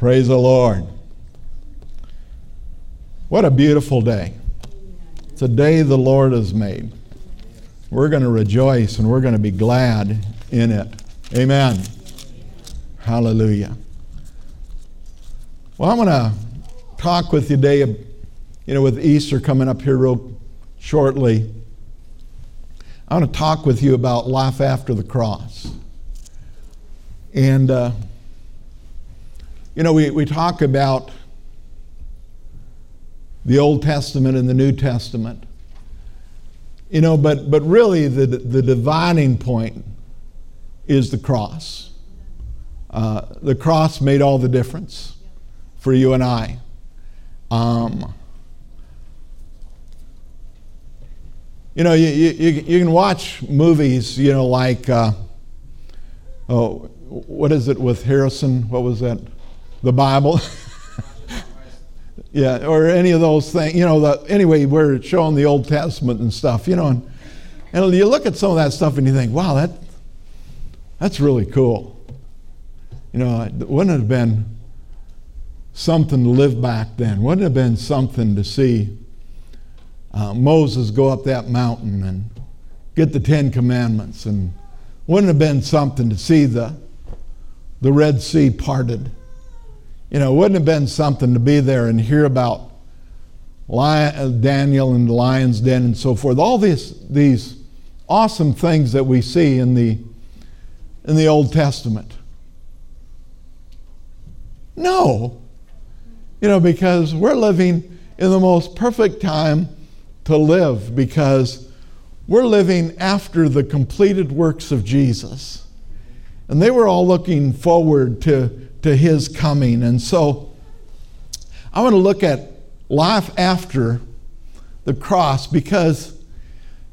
Praise the Lord. What a beautiful day. It's a day the Lord has made. We're going to rejoice and we're going to be glad in it. Amen. Hallelujah. Well, I'm going to talk with you today, you know, with Easter coming up here real shortly. I want to talk with you about life after the cross. And, uh, you know, we, we talk about the Old Testament and the New Testament. You know, but, but really the, the dividing point is the cross. Uh, the cross made all the difference for you and I. Um, you know, you, you, you can watch movies, you know, like, uh, oh, what is it with Harrison? What was that? The Bible? yeah, or any of those things. You know, the, anyway, we're showing the Old Testament and stuff, you know, and, and you look at some of that stuff and you think, wow, that, that's really cool. You know, wouldn't it have been something to live back then? Wouldn't it have been something to see uh, Moses go up that mountain and get the Ten Commandments? And wouldn't it have been something to see the, the Red Sea parted? You know, wouldn't have been something to be there and hear about Lion, uh, Daniel and the lion's den and so forth? All these, these awesome things that we see in the, in the Old Testament. No. You know, because we're living in the most perfect time to live because we're living after the completed works of Jesus. And they were all looking forward to, to his coming. And so I want to look at life after the cross because,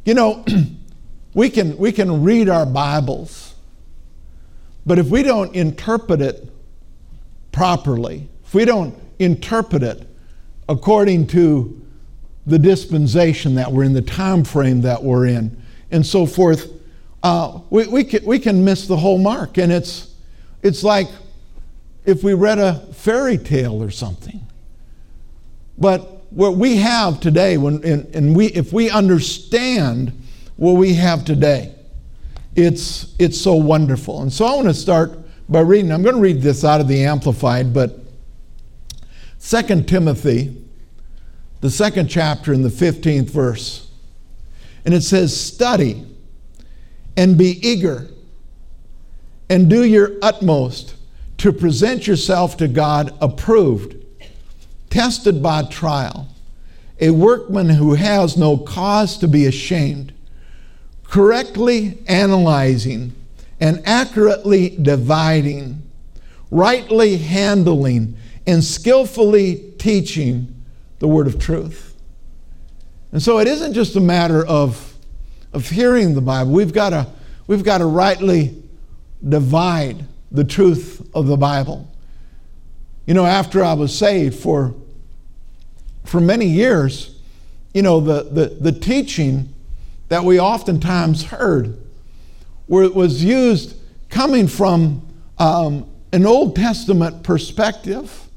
you know, we can, we can read our Bibles, but if we don't interpret it properly, if we don't interpret it according to the dispensation that we're in, the time frame that we're in, and so forth, uh, we, we, can, we can miss the whole mark. And it's, it's like if we read a fairy tale or something. But what we have today, when, and, and we, if we understand what we have today, it's, it's so wonderful. And so I want to start by reading. I'm going to read this out of the Amplified, but 2 Timothy, the second chapter in the 15th verse. And it says, Study and be eager and do your utmost to present yourself to God approved, tested by trial, a workman who has no cause to be ashamed, correctly analyzing and accurately dividing, rightly handling, and skillfully teaching the word of truth. And so it isn't just a matter of, of hearing the Bible. We've got to, we've got to rightly divide the truth of the Bible. You know, after I was saved for, for many years, you know, the, the, the teaching that we oftentimes heard where it was used coming from um, an Old Testament perspective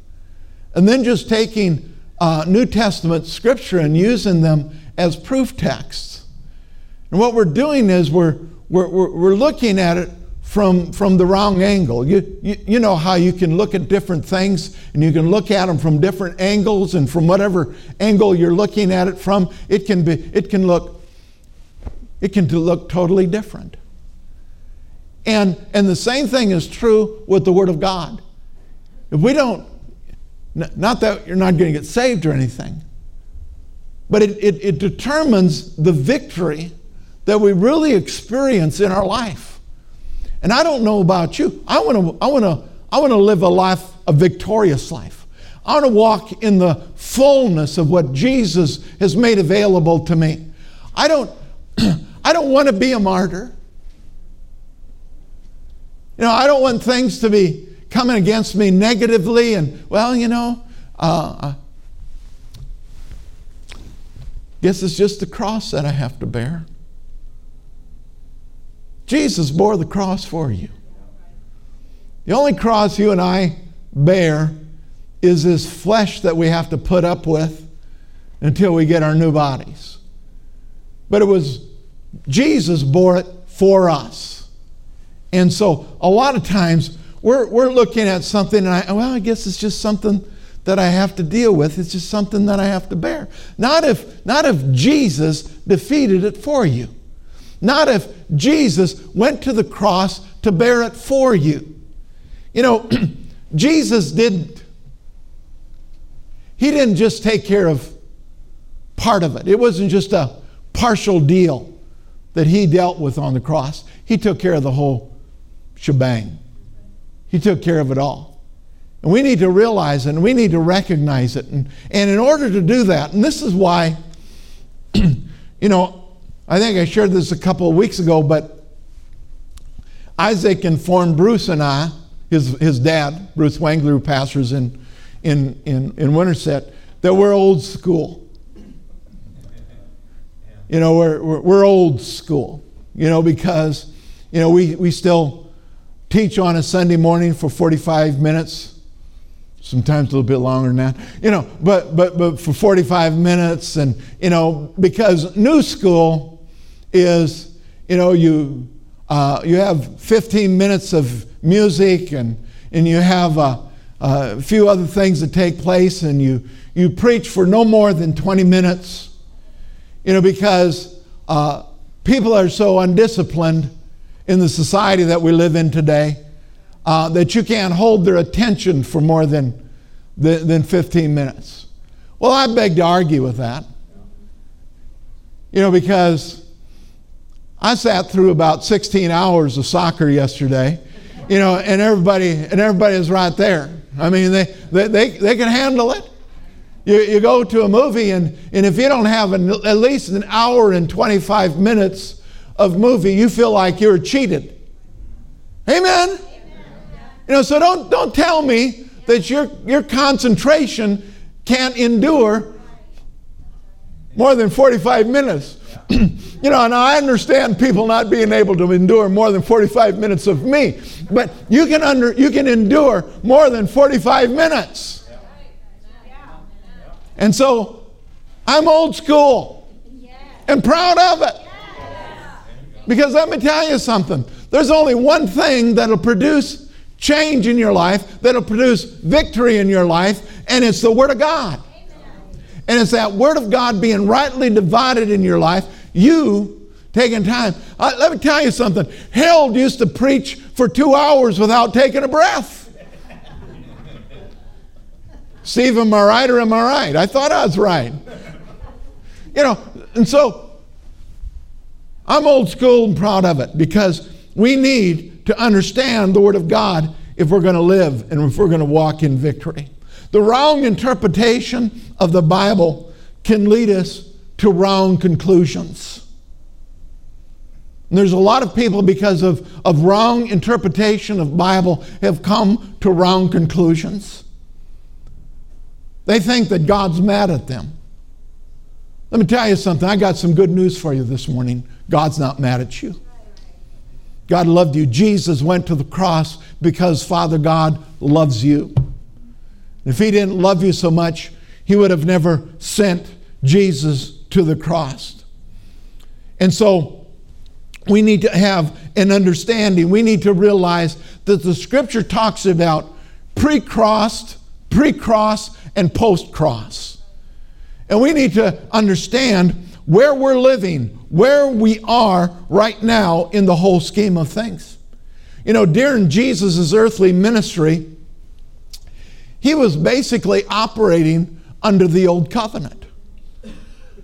and then just taking uh, New Testament scripture and using them as proof texts. And what we're doing is we're, we're, we're looking at it from, from the wrong angle. You, you, you know how you can look at different things and you can look at them from different angles, and from whatever angle you're looking at it from, it can, be, it can, look, it can look totally different. And, and the same thing is true with the Word of God. If we don't, not that you're not going to get saved or anything, but it, it, it determines the victory that we really experience in our life. And I don't know about you. I want to I want to I want to live a life a victorious life. I want to walk in the fullness of what Jesus has made available to me. I don't I don't want to be a martyr. You know, I don't want things to be coming against me negatively and, well, you know, uh, I guess it's just the cross that I have to bear. Jesus bore the cross for you. The only cross you and I bear is this flesh that we have to put up with until we get our new bodies. But it was Jesus bore it for us. And so a lot of times we're, we're looking at something and I, well, I guess it's just something that I have to deal with. It's just something that I have to bear. Not if, not if Jesus defeated it for you. Not if Jesus went to the cross to bear it for you. You know, Jesus didn't, he didn't just take care of part of it. It wasn't just a partial deal that he dealt with on the cross. He took care of the whole shebang. He took care of it all. And we need to realize it and we need to recognize it. And, and in order to do that, and this is why, you know, I think I shared this a couple of weeks ago, but Isaac informed Bruce and I, his, his dad, Bruce Wangler, who pastors in, in, in, in Winterset, that we're old school. You know, we're, we're, we're old school, you know, because, you know, we, we still teach on a Sunday morning for 45 minutes, sometimes a little bit longer than that, you know, but, but, but for 45 minutes. And, you know, because new school is, you know, you, uh, you have 15 minutes of music and, and you have a, a few other things that take place and you, you preach for no more than 20 minutes you know, because uh, people are so undisciplined in the society that we live in today uh, that you can't hold their attention for more than, than 15 minutes. Well, I beg to argue with that. You know, because I sat through about 16 hours of soccer yesterday, you know, and everybody and everybody is right there. I mean, they, they, they, they can handle it. You, you go to a movie, and, and if you don't have an, at least an hour and 25 minutes of movie, you feel like you're cheated. Amen? Amen. You know, so don't, don't tell me that your, your concentration can't endure more than 45 minutes. You know, and I understand people not being able to endure more than 45 minutes of me, but you can, under, you can endure more than 45 minutes. And so I'm old school and proud of it. Because let me tell you something there's only one thing that'll produce change in your life, that'll produce victory in your life, and it's the Word of God. And it's that Word of God being rightly divided in your life, you taking time. Uh, let me tell you something. Harold used to preach for two hours without taking a breath. Steve, am I right or am I right? I thought I was right. You know, and so I'm old school and proud of it because we need to understand the Word of God if we're going to live and if we're going to walk in victory. The wrong interpretation of the Bible can lead us to wrong conclusions. And there's a lot of people, because of, of wrong interpretation of Bible, have come to wrong conclusions. They think that God's mad at them. Let me tell you something. I got some good news for you this morning. God's not mad at you. God loved you. Jesus went to the cross because Father God loves you. If He didn't love you so much, He would have never sent Jesus to the cross. And so we need to have an understanding. We need to realize that the scripture talks about pre crossed, pre cross, and post cross. And we need to understand where we're living, where we are right now in the whole scheme of things. You know, during Jesus' earthly ministry, he was basically operating under the old covenant.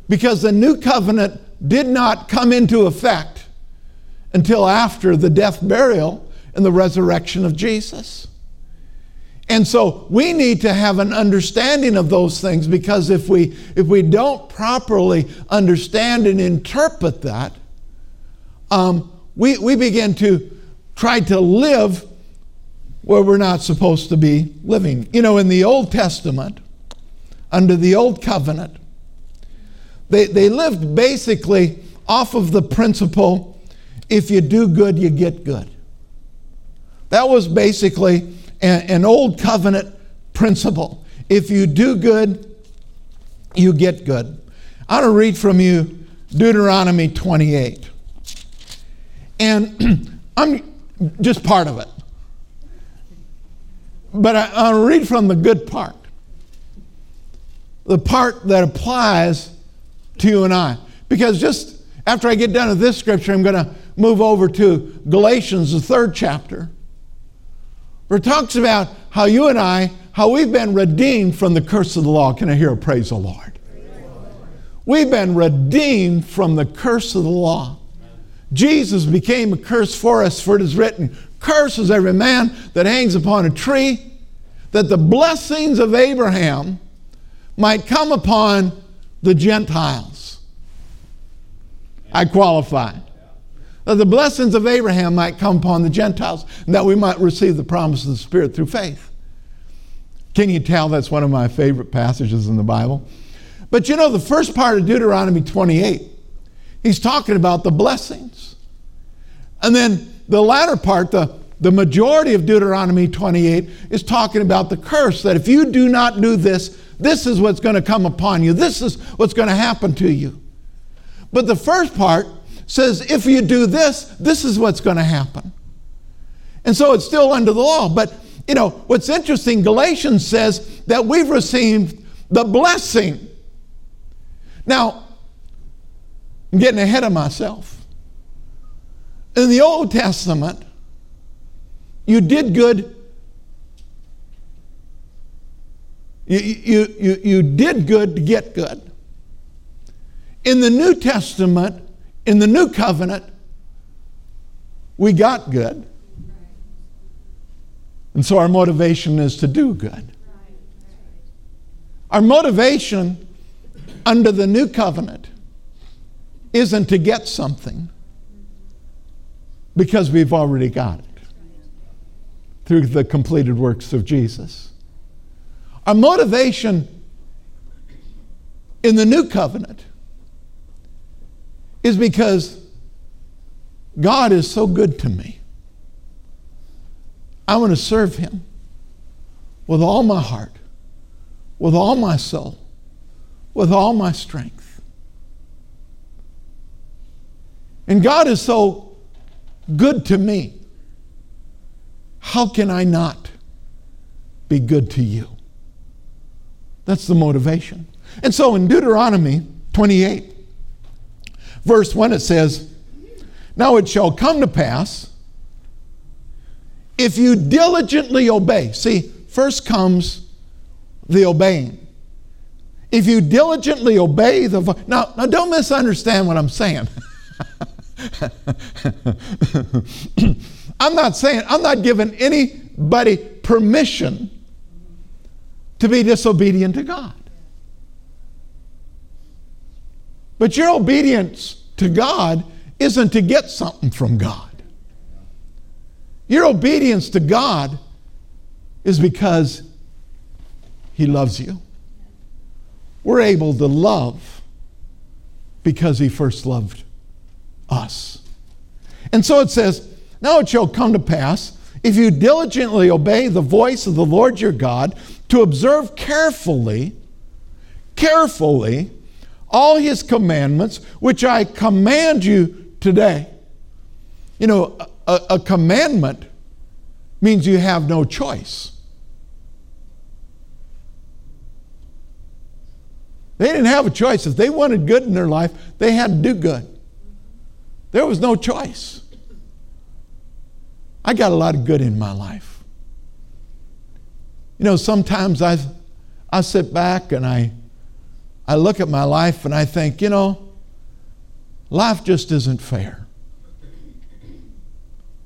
Because the new covenant did not come into effect until after the death, burial, and the resurrection of Jesus. And so we need to have an understanding of those things because if we, if we don't properly understand and interpret that, um, we, we begin to try to live where we're not supposed to be living. You know, in the Old Testament, under the Old Covenant, they, they lived basically off of the principle if you do good, you get good. That was basically an, an old covenant principle. If you do good, you get good. I want to read from you Deuteronomy 28. And I'm just part of it. But I, I'll read from the good part. The part that applies to you and I. Because just after I get done with this scripture, I'm going to move over to Galatians, the third chapter, where it talks about how you and I, how we've been redeemed from the curse of the law. Can I hear a praise the Lord? We've been redeemed from the curse of the law. Jesus became a curse for us, for it is written, Curse is every man that hangs upon a tree, that the blessings of Abraham might come upon the Gentiles. I qualify. That the blessings of Abraham might come upon the Gentiles, and that we might receive the promise of the Spirit through faith. Can you tell that's one of my favorite passages in the Bible? But you know, the first part of Deuteronomy 28, he's talking about the blessings. And then the latter part, the, the majority of Deuteronomy 28, is talking about the curse that if you do not do this, this is what's going to come upon you. This is what's going to happen to you. But the first part says, if you do this, this is what's going to happen. And so it's still under the law. But, you know, what's interesting, Galatians says that we've received the blessing. Now, I'm getting ahead of myself. In the Old Testament, you did good You, you, you, you did good to get good. In the New Testament, in the New Covenant, we got good. And so our motivation is to do good. Our motivation under the New Covenant isn't to get something because we've already got it through the completed works of Jesus. Our motivation in the new covenant is because God is so good to me. I want to serve Him with all my heart, with all my soul, with all my strength. And God is so good to me. How can I not be good to you? That's the motivation. And so in Deuteronomy 28, verse 1, it says, Now it shall come to pass if you diligently obey. See, first comes the obeying. If you diligently obey the. Now, now, don't misunderstand what I'm saying. I'm not saying, I'm not giving anybody permission to be disobedient to God. But your obedience to God isn't to get something from God. Your obedience to God is because He loves you. We're able to love because He first loved us. And so it says, Now it shall come to pass, if you diligently obey the voice of the Lord your God, to observe carefully, carefully, all his commandments, which I command you today. You know, a, a commandment means you have no choice. They didn't have a choice. If they wanted good in their life, they had to do good. There was no choice. I got a lot of good in my life. You know, sometimes I, I sit back and I, I look at my life and I think, you know, life just isn't fair.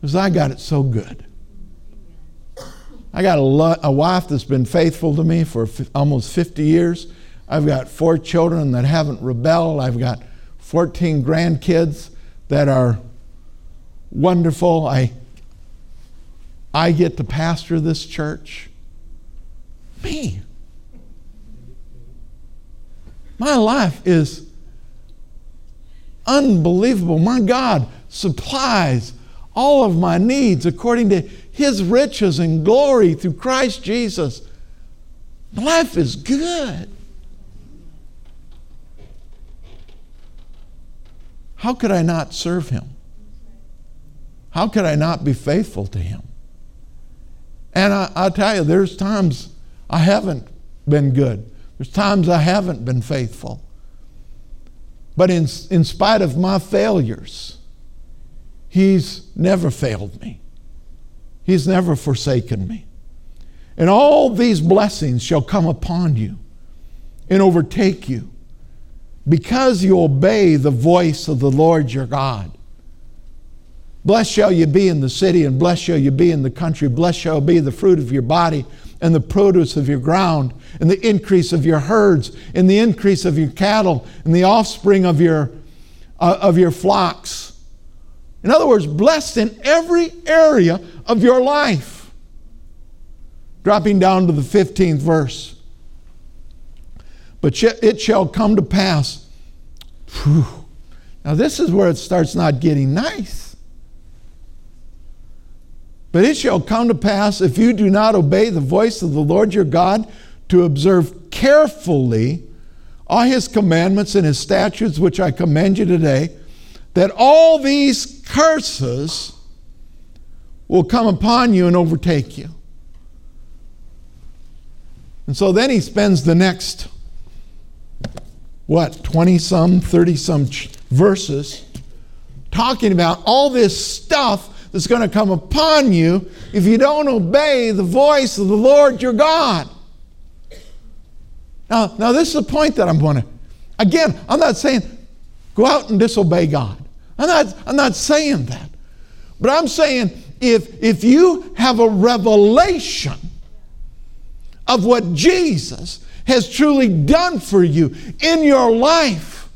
Because I got it so good. I got a, lo- a wife that's been faithful to me for f- almost 50 years. I've got four children that haven't rebelled. I've got 14 grandkids that are wonderful. I, I get to pastor this church. Me. My life is unbelievable. My God supplies all of my needs according to his riches and glory through Christ Jesus. Life is good. How could I not serve him? How could I not be faithful to him? And I, will tell you, there's times I haven't been good. There's times I haven't been faithful. But in, in spite of my failures, He's never failed me. He's never forsaken me. And all these blessings shall come upon you and overtake you because you obey the voice of the Lord your God. Blessed shall you be in the city, and blessed shall you be in the country. Blessed shall be the fruit of your body, and the produce of your ground, and the increase of your herds, and the increase of your cattle, and the offspring of your, uh, of your flocks. In other words, blessed in every area of your life. Dropping down to the 15th verse. But it shall come to pass. Whew. Now, this is where it starts not getting nice. But it shall come to pass if you do not obey the voice of the Lord your God to observe carefully all his commandments and his statutes, which I command you today, that all these curses will come upon you and overtake you. And so then he spends the next, what, 20 some, 30 some verses talking about all this stuff that's going to come upon you if you don't obey the voice of the Lord your God. Now, now this is the point that I'm going to. Again, I'm not saying go out and disobey God. I'm not, I'm not saying that. But I'm saying if, if you have a revelation of what Jesus has truly done for you in your life,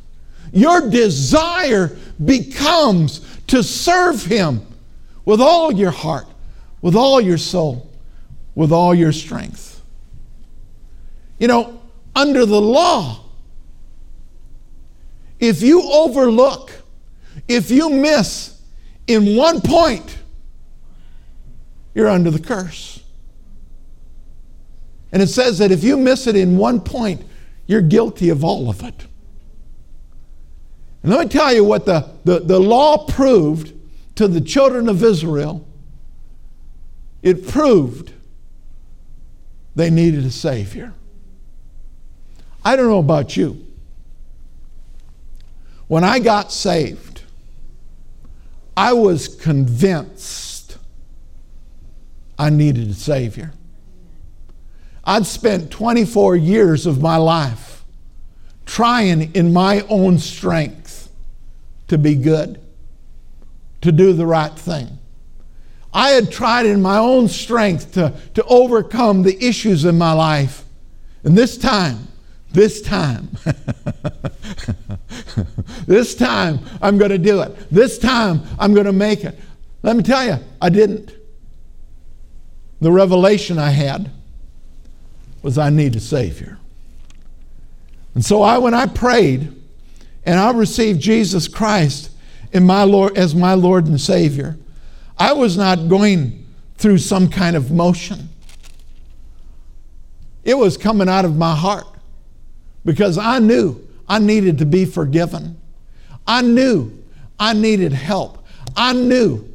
your desire becomes to serve Him with all your heart, with all your soul, with all your strength. You know, under the law, if you overlook, if you miss in one point, you're under the curse. And it says that if you miss it in one point, you're guilty of all of it. And let me tell you what the, the, the law proved to the children of Israel, it proved they needed a Savior. I don't know about you. When I got saved, I was convinced I needed a Savior. I'd spent 24 years of my life trying in my own strength to be good to do the right thing. I had tried in my own strength to, to overcome the issues in my life. And this time, this time, this time I'm going to do it. This time I'm going to make it. Let me tell you, I didn't. The revelation I had was I need a Savior. And so I, when I prayed and I received Jesus Christ in my Lord, as my Lord and Savior. I was not going through some kind of motion. It was coming out of my heart because I knew I needed to be forgiven. I knew I needed help. I knew.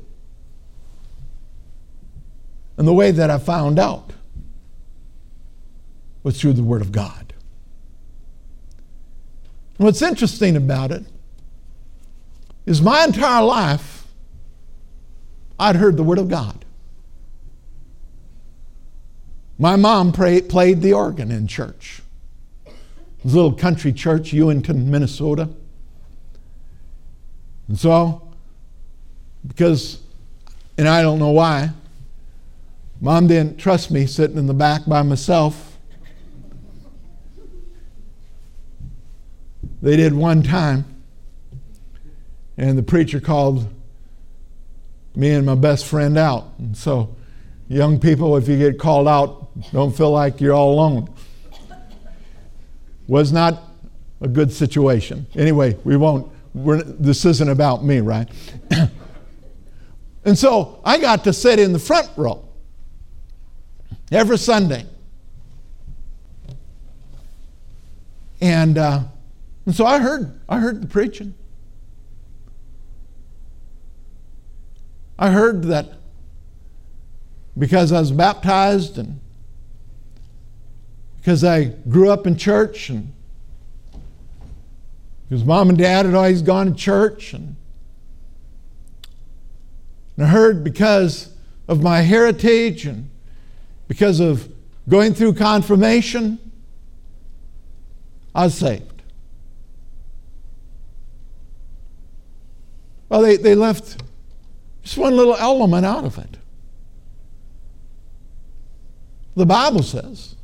And the way that I found out was through the Word of God. what's interesting about it is my entire life, I'd heard the Word of God. My mom pray, played the organ in church. It was a little country church, Uinta, Minnesota. And so, because, and I don't know why, mom didn't trust me sitting in the back by myself. They did one time and the preacher called me and my best friend out. And so, young people, if you get called out, don't feel like you're all alone. Was not a good situation. Anyway, we won't, this isn't about me, right? And so I got to sit in the front row every Sunday. And, uh, and so I heard, I heard the preaching. I heard that because I was baptized and because I grew up in church and because mom and dad had always gone to church and, and I heard because of my heritage and because of going through confirmation, I was saved. Well, they, they left just one little element out of it. The Bible says.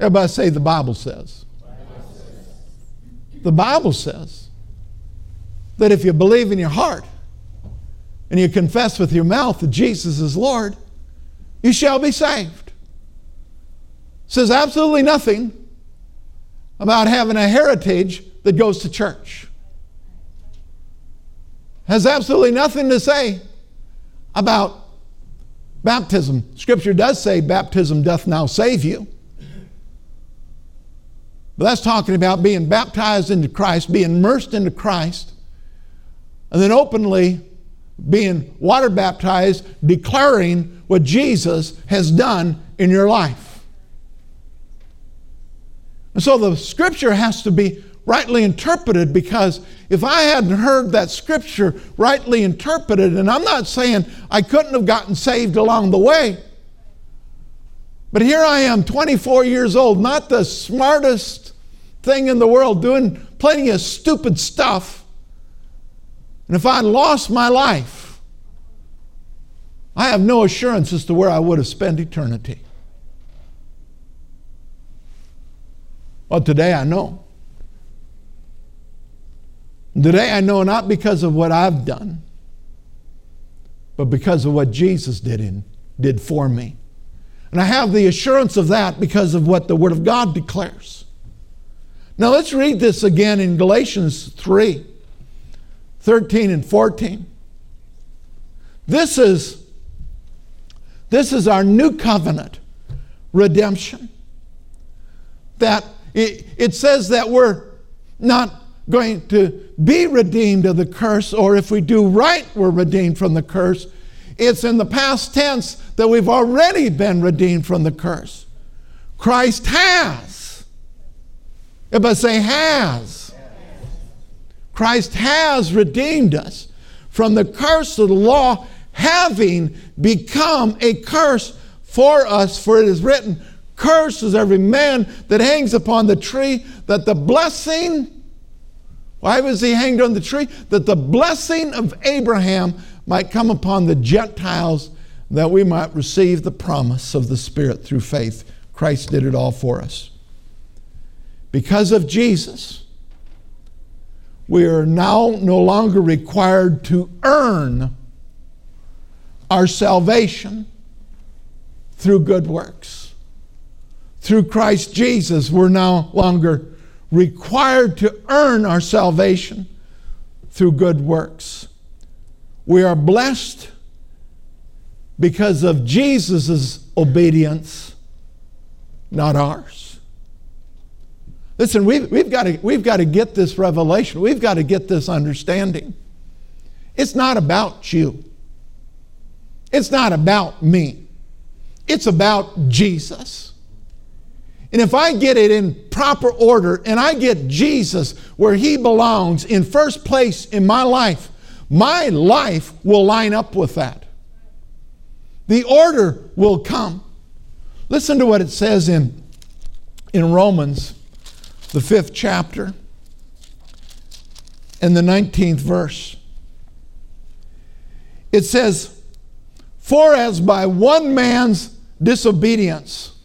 Everybody say, the Bible says. The Bible says that if you believe in your heart and you confess with your mouth that Jesus is Lord, you shall be saved. It says absolutely nothing about having a heritage that goes to church. Has absolutely nothing to say about baptism. Scripture does say baptism doth now save you. But that's talking about being baptized into Christ, being immersed into Christ, and then openly being water baptized, declaring what Jesus has done in your life. And so the scripture has to be rightly interpreted because if I hadn't heard that scripture rightly interpreted, and I'm not saying I couldn't have gotten saved along the way, but here I am, 24 years old, not the smartest thing in the world, doing plenty of stupid stuff. And if I'd lost my life, I have no assurance as to where I would have spent eternity. Well, today I know. Today I know not because of what I've done, but because of what Jesus did in did for me. And I have the assurance of that because of what the Word of God declares. Now let's read this again in Galatians 3 13 and 14. This is, this is our new covenant redemption. That it, it says that we're not going to be redeemed of the curse, or if we do right, we're redeemed from the curse. It's in the past tense that we've already been redeemed from the curse. Christ has. Everybody say, has. Christ has redeemed us from the curse of the law, having become a curse for us, for it is written, Cursed is every man that hangs upon the tree, that the blessing why was he hanged on the tree? That the blessing of Abraham might come upon the Gentiles, that we might receive the promise of the Spirit through faith. Christ did it all for us. Because of Jesus, we are now no longer required to earn our salvation through good works. Through Christ Jesus, we're no longer required to earn our salvation through good works. We are blessed because of Jesus' obedience, not ours. Listen, we've, we've, got to, we've got to get this revelation. We've got to get this understanding. It's not about you. It's not about me. It's about Jesus. And if I get it in proper order and I get Jesus where he belongs in first place in my life, my life will line up with that. The order will come. Listen to what it says in, in Romans, the fifth chapter, and the 19th verse. It says, For as by one man's disobedience,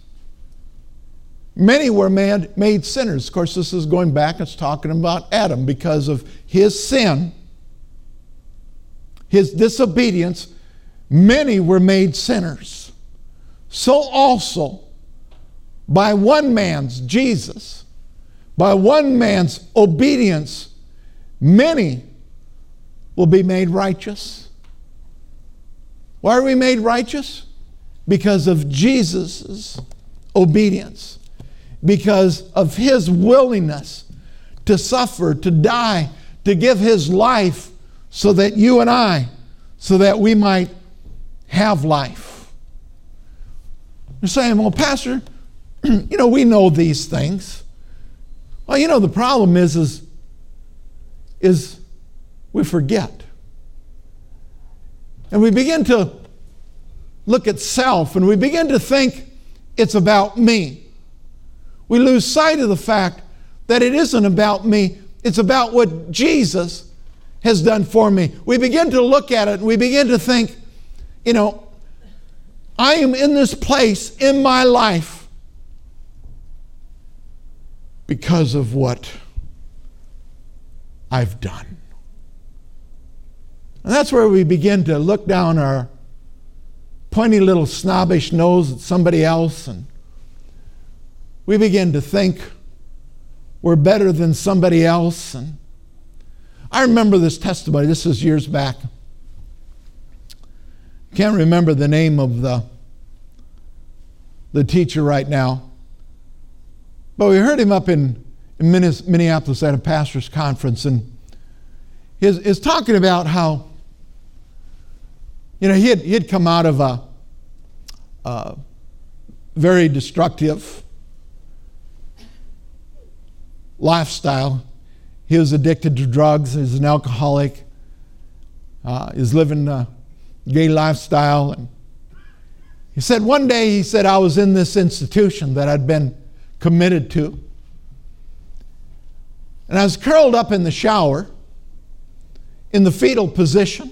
Many were made, made sinners. Of course, this is going back, it's talking about Adam because of his sin, his disobedience. Many were made sinners. So also, by one man's, Jesus, by one man's obedience, many will be made righteous. Why are we made righteous? Because of Jesus' obedience, because of his willingness to suffer, to die, to give his life so that you and I, so that we might have life. You're saying, well, Pastor, you know, we know these things. Well, you know, the problem is, is, is we forget. And we begin to look at self and we begin to think it's about me. We lose sight of the fact that it isn't about me, it's about what Jesus has done for me. We begin to look at it and we begin to think, you know, I am in this place in my life because of what I've done. And that's where we begin to look down our pointy little snobbish nose at somebody else and we begin to think we're better than somebody else. And I remember this testimony, this was years back. Can't remember the name of the, the teacher right now. But we heard him up in, in Minneapolis at a pastor's conference, and he's, talking about how, you know, he had, he had come out of a, a very destructive lifestyle. He was addicted to drugs, he's an alcoholic, uh, he's living a gay lifestyle. And he said, one day, he said, I was in this institution that I'd been committed to. And I was curled up in the shower in the fetal position.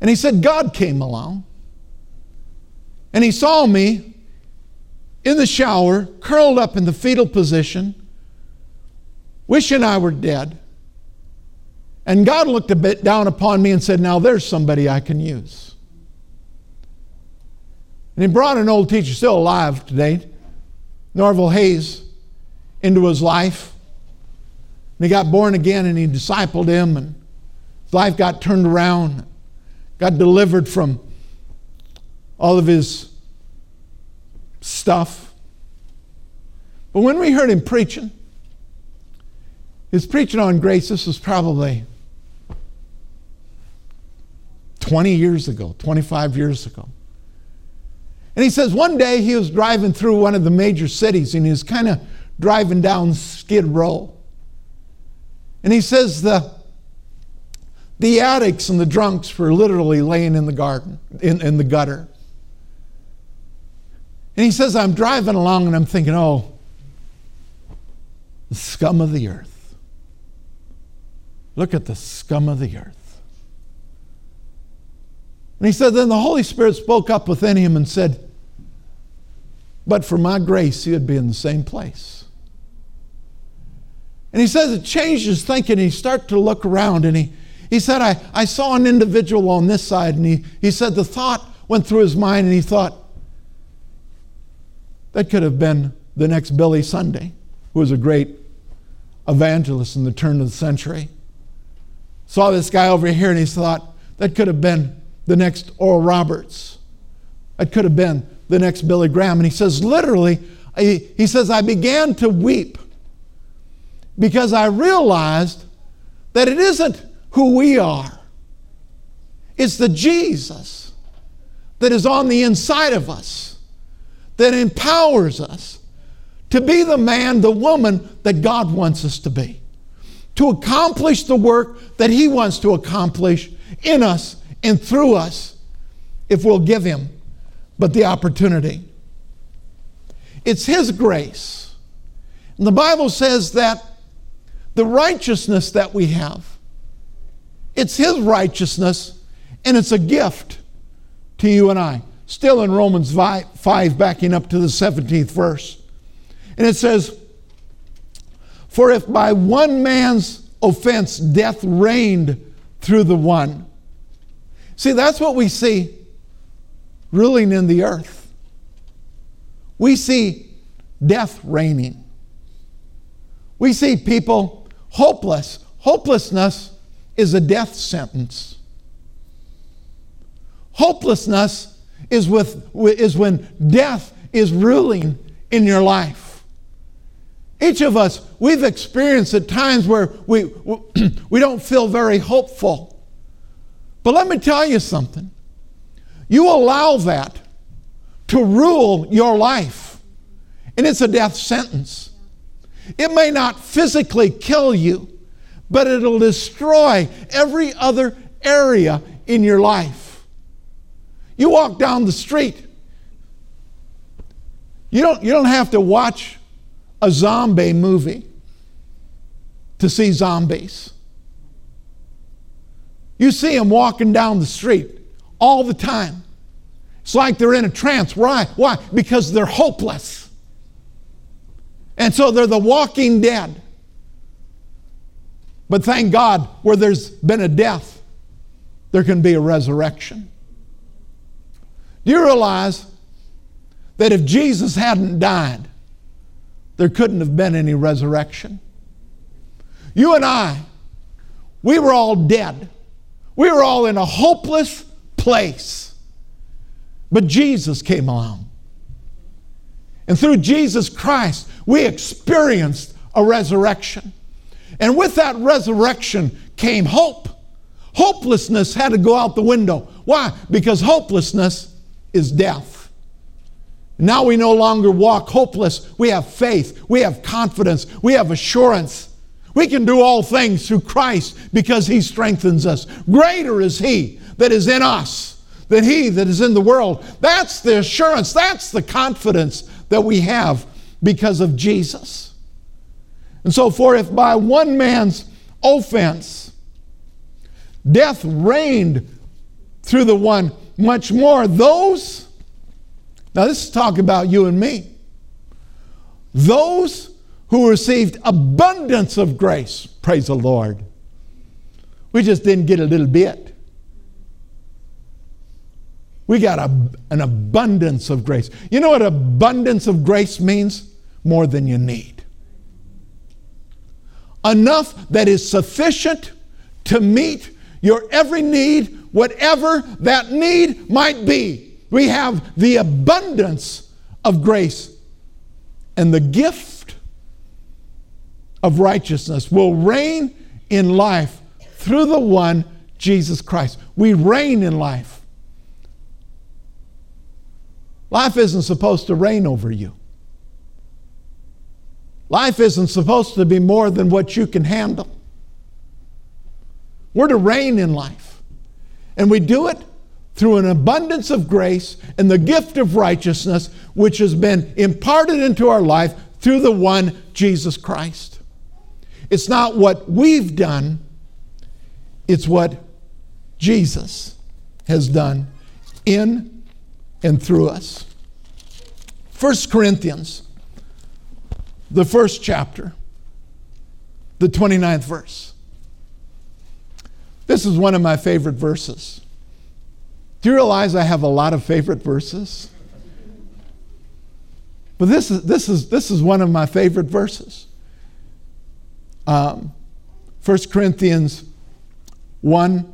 And he said, God came along and he saw me in the shower, curled up in the fetal position, wishing I were dead. And God looked a bit down upon me and said, Now there's somebody I can use. And he brought an old teacher, still alive today, Norval Hayes, into his life. And he got born again and he discipled him, and his life got turned around, got delivered from all of his stuff. But when we heard him preaching, his preaching on grace, this was probably 20 years ago, 25 years ago. And he says one day he was driving through one of the major cities and he was kind of driving down Skid Row. And he says the, the addicts and the drunks were literally laying in the garden, in, in the gutter. And he says, I'm driving along and I'm thinking, oh, the scum of the earth. Look at the scum of the earth. And he said, then the Holy Spirit spoke up within him and said, but for my grace, would be in the same place. And he says it changed his thinking. He started to look around and he, he said, I, I saw an individual on this side. And he, he said the thought went through his mind and he thought, that could have been the next Billy Sunday, who was a great evangelist in the turn of the century. Saw this guy over here and he thought, that could have been the next Oral Roberts. That could have been the next Billy Graham. And he says, literally, he says, I began to weep because I realized that it isn't who we are, it's the Jesus that is on the inside of us that empowers us to be the man, the woman that God wants us to be, to accomplish the work that He wants to accomplish in us and through us if we'll give Him but the opportunity. It's His grace. And the Bible says that the righteousness that we have, it's His righteousness and it's a gift to you and I still in Romans 5, backing up to the 17th verse. And it says, For if by one man's offense death reigned through the one. See, that's what we see ruling in the earth. We see death reigning. We see people hopeless. Hopelessness is a death sentence. Hopelessness is, with, is when death is ruling in your life. Each of us, we've experienced at times where we, we don't feel very hopeful. But let me tell you something. You allow that to rule your life, and it's a death sentence. It may not physically kill you, but it'll destroy every other area in your life. You walk down the street, you don't, you don't have to watch a zombie movie to see zombies. You see them walking down the street all the time. It's like they're in a trance. Why? Why? Because they're hopeless. And so they're the walking dead. But thank God, where there's been a death, there can be a resurrection. Do you realize that if Jesus hadn't died, there couldn't have been any resurrection? You and I, we were all dead. We were all in a hopeless place. But Jesus came along. And through Jesus Christ, we experienced a resurrection. And with that resurrection came hope. Hopelessness had to go out the window. Why? Because hopelessness is death. Now we no longer walk hopeless. We have faith, we have confidence, we have assurance. We can do all things through Christ because He strengthens us. Greater is He that is in us than He that is in the world. That's the assurance, that's the confidence that we have because of Jesus. And so, for if by one man's offense death reigned through the one, much more those, now this is talking about you and me, those who received abundance of grace, praise the Lord. We just didn't get a little bit. We got a, an abundance of grace. You know what abundance of grace means? More than you need. Enough that is sufficient to meet your every need, whatever that need might be. We have the abundance of grace. And the gift of righteousness will reign in life through the one, Jesus Christ. We reign in life. Life isn't supposed to reign over you. Life isn't supposed to be more than what you can handle. We're to reign in life. And we do it through an abundance of grace and the gift of righteousness, which has been imparted into our life through the one, Jesus Christ. It's not what we've done, it's what Jesus has done in and through us. 1 Corinthians, the first chapter, the 29th verse. This is one of my favorite verses. Do you realize I have a lot of favorite verses? But this is, this is, this is one of my favorite verses. Um, 1 Corinthians 1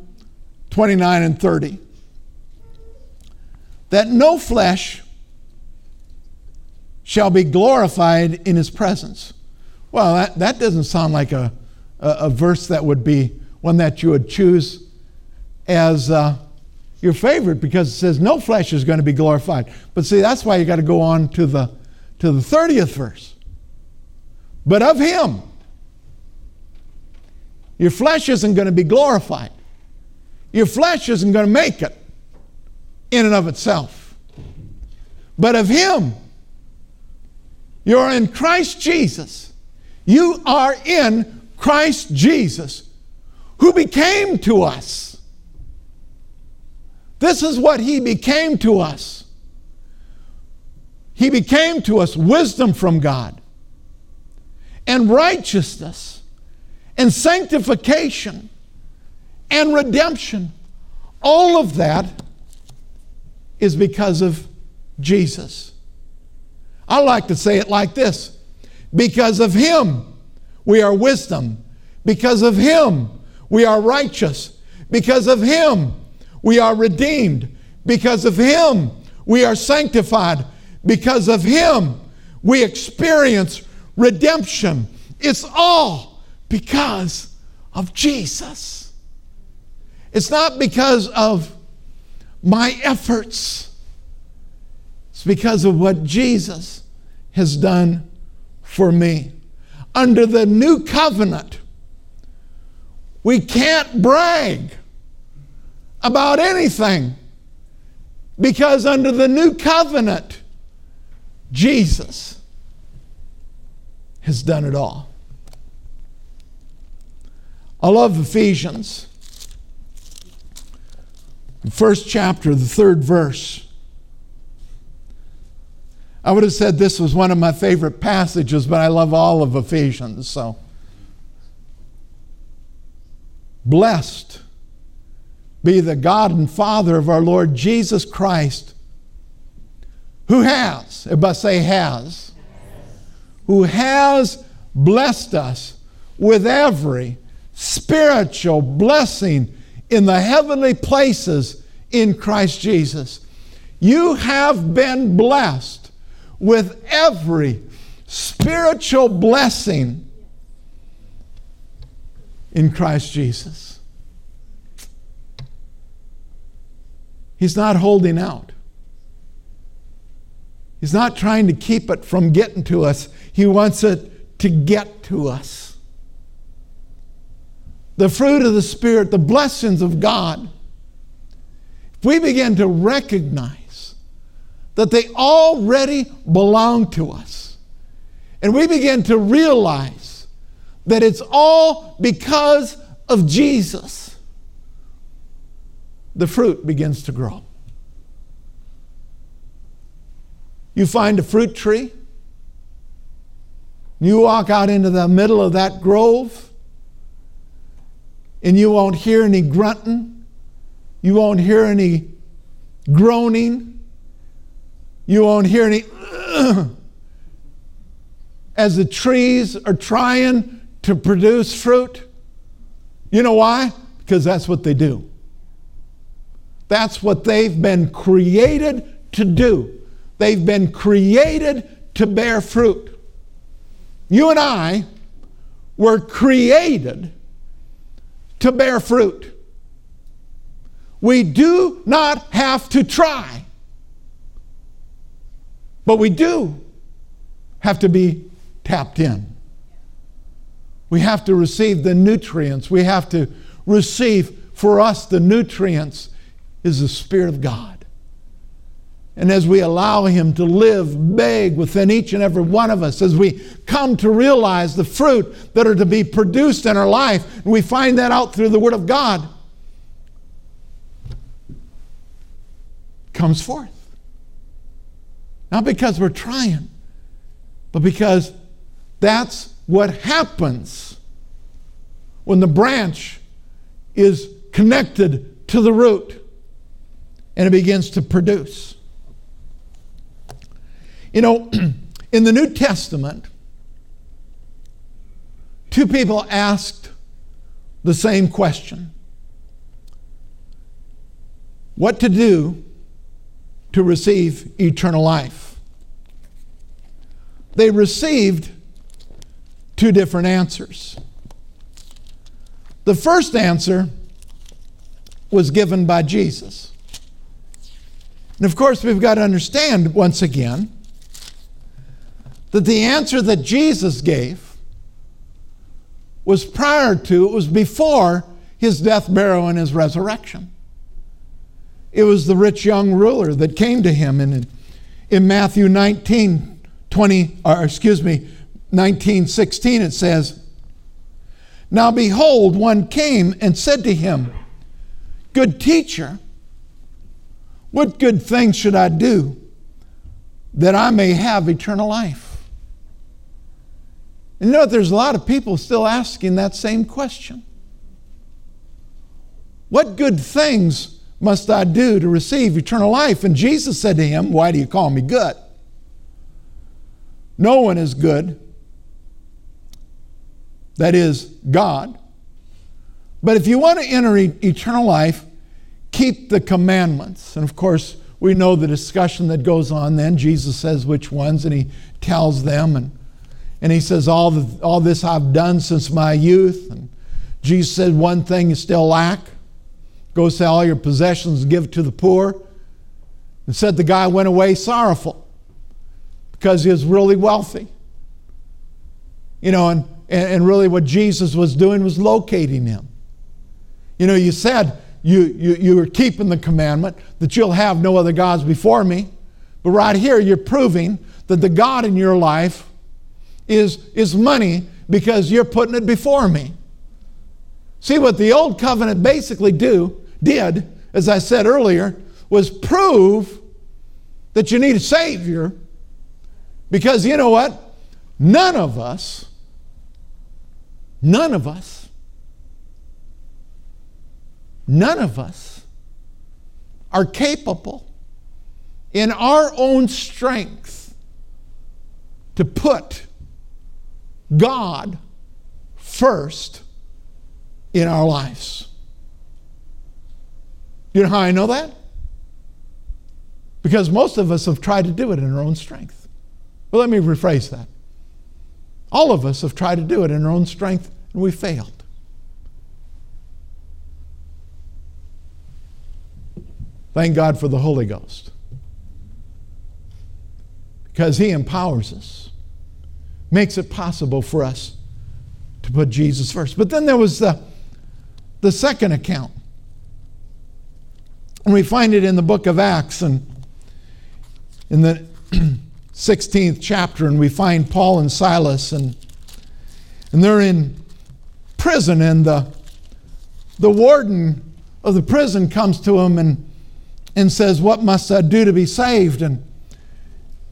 29 and 30 that no flesh shall be glorified in his presence. Well, that, that doesn't sound like a, a, a verse that would be one that you would choose as uh, your favorite because it says no flesh is going to be glorified. But see, that's why you got to go on to the, to the 30th verse. But of him, your flesh isn't going to be glorified. Your flesh isn't going to make it in and of itself. But of Him, you're in Christ Jesus. You are in Christ Jesus, who became to us. This is what He became to us. He became to us wisdom from God, and righteousness, and sanctification, and redemption. All of that is because of Jesus. I like to say it like this because of Him, we are wisdom. Because of Him, we are righteous. Because of Him, we are redeemed. Because of Him, we are sanctified. Because of Him, we experience redemption. It's all because of Jesus. It's not because of my efforts, it's because of what Jesus has done for me. Under the new covenant, we can't brag about anything because under the new covenant, Jesus has done it all. I love Ephesians. The first chapter, the third verse. I would have said this was one of my favorite passages, but I love all of Ephesians, so. Blessed be the God and Father of our Lord Jesus Christ, who has, everybody say has, who has blessed us with every spiritual blessing in the heavenly places in Christ Jesus. You have been blessed with every spiritual blessing in Christ Jesus. He's not holding out. He's not trying to keep it from getting to us. He wants it to get to us. The fruit of the Spirit, the blessings of God, if we begin to recognize that they already belong to us, and we begin to realize that it's all because of Jesus, the fruit begins to grow. You find a fruit tree, you walk out into the middle of that grove, and you won't hear any grunting, you won't hear any groaning, you won't hear any as the trees are trying to produce fruit. You know why? Because that's what they do. That's what they've been created to do. They've been created to bear fruit. You and I were created to bear fruit. We do not have to try, but we do have to be tapped in. We have to receive the nutrients. We have to receive, for us, the nutrients is the Spirit of God. And as we allow Him to live big within each and every one of us, as we come to realize the fruit that are to be produced in our life, and we find that out through the Word of God, comes forth. Not because we're trying, but because that's what happens when the branch is connected to the root and it begins to produce. You know, in the New Testament, two people asked the same question What to do to receive eternal life? They received two different answers. The first answer was given by Jesus. And of course, we've got to understand once again that the answer that Jesus gave was prior to, it was before his death, burial, and his resurrection. It was the rich young ruler that came to him in, in Matthew 19, 20, or excuse me, 19, 16, it says, Now behold, one came and said to him, Good teacher, what good things should I do that I may have eternal life? And you know, there's a lot of people still asking that same question. What good things must I do to receive eternal life? And Jesus said to him, Why do you call me good? No one is good. That is God. But if you want to enter eternal life, keep the commandments. And of course, we know the discussion that goes on then. Jesus says which ones, and he tells them. And, and he says, all, the, all this I've done since my youth. And Jesus said, One thing you still lack go sell all your possessions and give to the poor. And said the guy went away sorrowful because he was really wealthy. You know, and, and really what Jesus was doing was locating him. You know, you said, you, you, you are keeping the commandment that you'll have no other gods before me. But right here, you're proving that the God in your life is, is money because you're putting it before me. See what the old covenant basically do did, as I said earlier, was prove that you need a savior because you know what? None of us, none of us None of us are capable in our own strength to put God first in our lives. You know how I know that? Because most of us have tried to do it in our own strength. But let me rephrase that. All of us have tried to do it in our own strength and we failed. Thank God for the Holy Ghost. Because He empowers us, makes it possible for us to put Jesus first. But then there was the, the second account. And we find it in the book of Acts and in the 16th chapter, and we find Paul and Silas, and, and they're in prison, and the, the warden of the prison comes to them and and says, What must I do to be saved? And,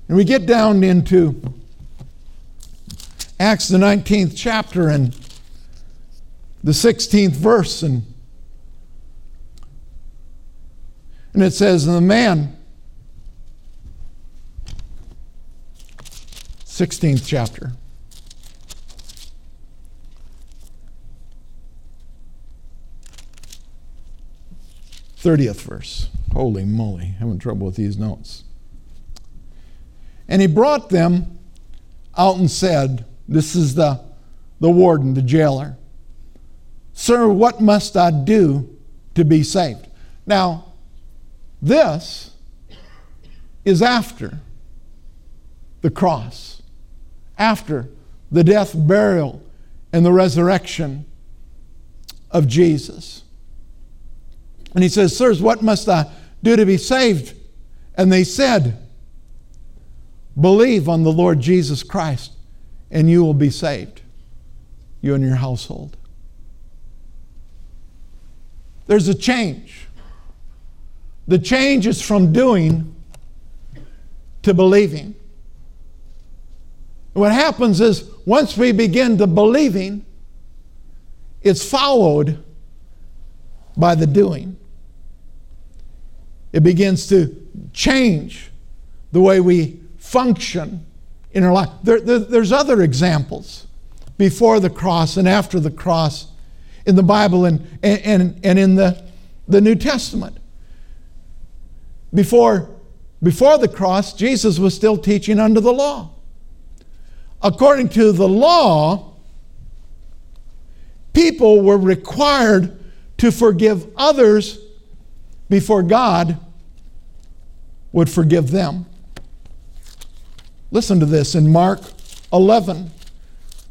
and we get down into Acts, the 19th chapter, and the 16th verse. And, and it says, And the man, 16th chapter. 30th verse. Holy moly, having trouble with these notes. And he brought them out and said, This is the, the warden, the jailer. Sir, what must I do to be saved? Now, this is after the cross, after the death, burial, and the resurrection of Jesus. And he says, Sirs, what must I do to be saved? And they said, Believe on the Lord Jesus Christ, and you will be saved, you and your household. There's a change. The change is from doing to believing. What happens is once we begin to believing, it's followed by the doing. It begins to change the way we function in our life. There, there, there's other examples before the cross and after the cross in the Bible and, and, and in the, the New Testament. Before, before the cross, Jesus was still teaching under the law. According to the law, people were required to forgive others before God would forgive them. Listen to this in Mark 11.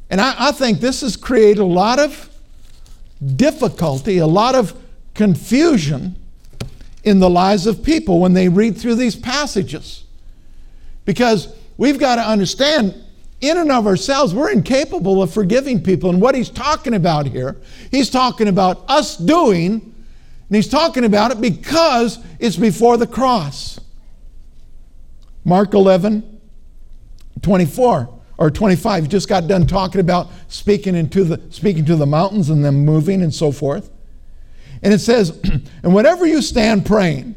And I, I, think this has created a lot of difficulty, a lot of confusion in the lives of people when they read through these passages. Because we've got to understand, in and of ourselves, we're incapable of forgiving people. And what he's talking about here, he's talking about us doing, and he's talking about it because it's before the cross. Mark 11, 24 or 25. You just got done talking about speaking into the speaking to the mountains and them moving and so forth. And it says, and whenever you stand praying,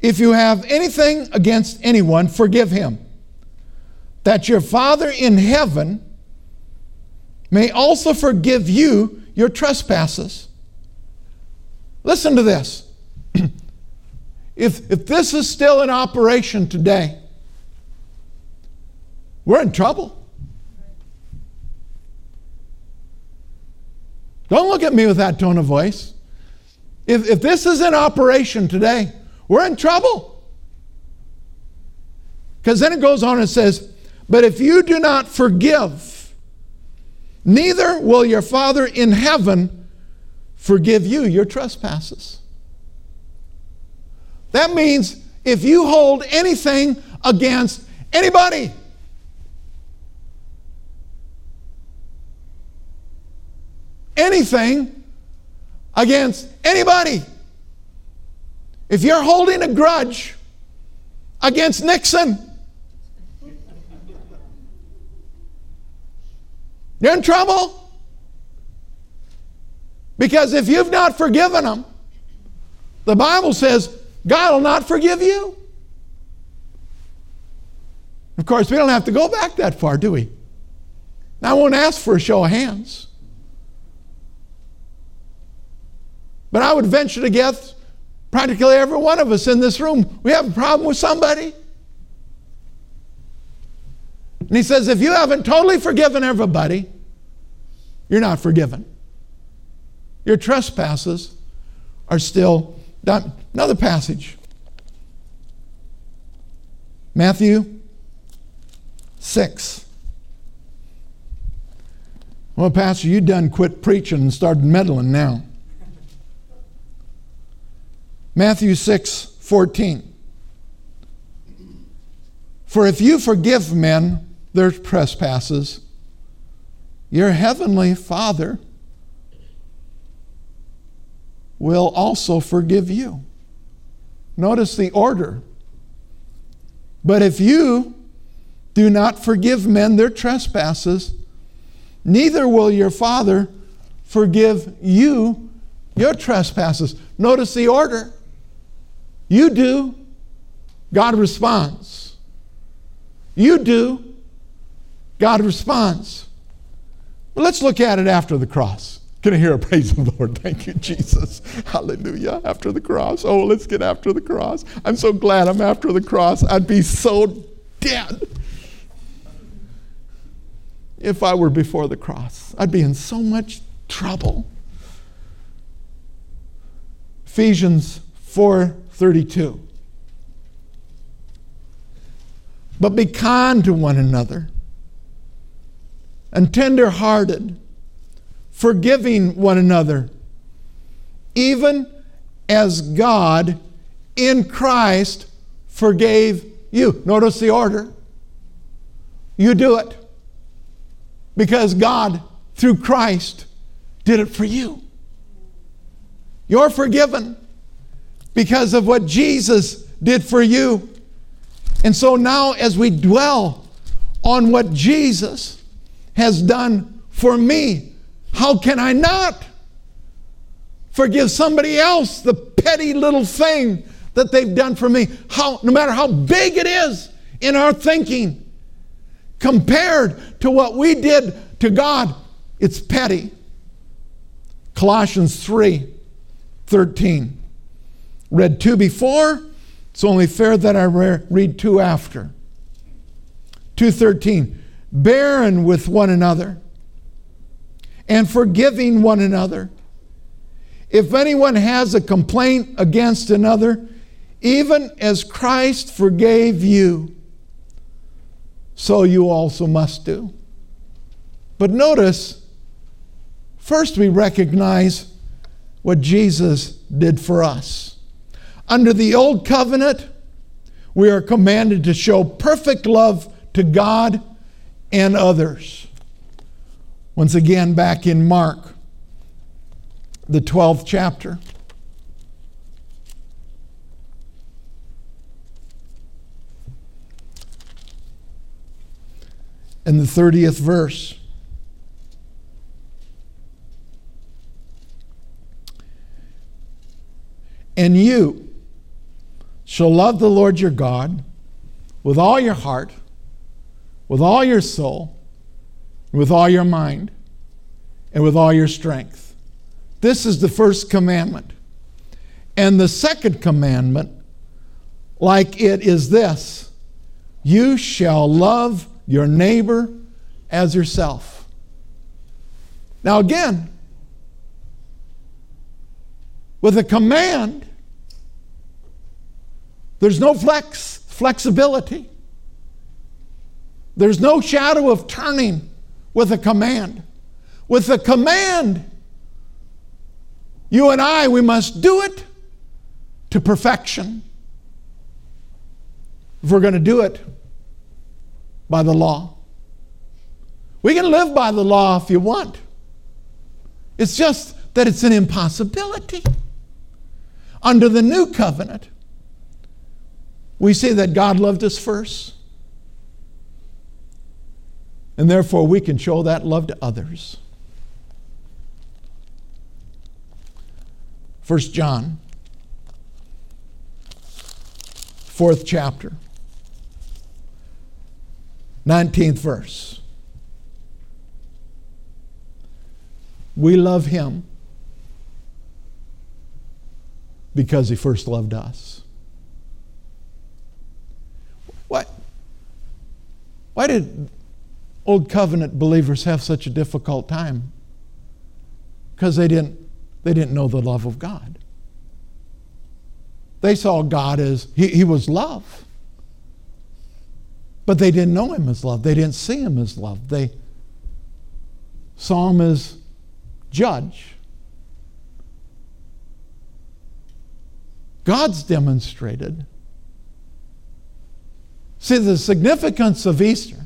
if you have anything against anyone, forgive him. That your Father in heaven may also forgive you your trespasses. Listen to this. if, if this is still in operation today, we're in trouble. Don't look at me with that tone of voice. If, if this is in operation today, we're in trouble. Because then it goes on and says, But if you do not forgive, neither will your Father in heaven forgive you your trespasses. That means if you hold anything against anybody, anything against anybody. If you're holding a grudge against Nixon, you're in trouble. Because if you've not forgiven them, the Bible says God will not forgive you. Of course, we don't have to go back that far, do we? I won't ask for a show of hands. But I would venture to guess practically every one of us in this room, we have a problem with somebody. And he says, if you haven't totally forgiven everybody, you're not forgiven. Your trespasses are still done. Another passage Matthew 6. Well, Pastor, you done quit preaching and started meddling now. Matthew 6 14. For if you forgive men their trespasses, your heavenly Father will also forgive you. Notice the order. But if you do not forgive men their trespasses, neither will your Father forgive you your trespasses. Notice the order. You do, God responds. You do, God responds. But let's look at it after the cross. Can I hear a praise of the Lord? Thank you, Jesus. Hallelujah. After the cross. Oh, let's get after the cross. I'm so glad I'm after the cross. I'd be so dead if I were before the cross. I'd be in so much trouble. Ephesians 4:32. But be kind to one another and tender hearted, forgiving one another, even as God in Christ forgave you. Notice the order. You do it because God, through Christ, did it for you. You're forgiven because of what Jesus did for you. And so now, as we dwell on what Jesus has done for me, how can I not forgive somebody else the petty little thing that they've done for me? How, no matter how big it is in our thinking, compared to what we did to God, it's petty. Colossians 3 13 read two before, it's only fair that I read two after. 213, bearing with one another and forgiving one another. If anyone has a complaint against another, even as Christ forgave you, so you also must do. But notice, first we recognize what Jesus did for us. Under the old covenant, we are commanded to show perfect love to God and others. Once again, back in Mark, the 12th chapter. And the 30th verse. And you, shall love the Lord your God with all your heart, with all your soul, with all your mind, and with all your strength. This is the first commandment. And the second commandment, like it, is this You shall love your neighbor as yourself. Now, again, with a command, there's no flex, flexibility. There's no shadow of turning with a command. With a command, you and I, we must do it to perfection. If we're going to do it by the law, we can live by the law if you want. It's just that it's an impossibility. Under the new covenant, we see that God loved us first. And therefore, we can show that love to others. First John, fourth chapter, 19th verse. We love him because he first loved us. What? Why did Old Covenant believers have such a difficult time? Because they didn't, they didn't know the love of God. They saw God as, he, he was love. But they didn't know him as love. They didn't see him as love. They saw him as judge. God's demonstrated. See, the significance of Easter.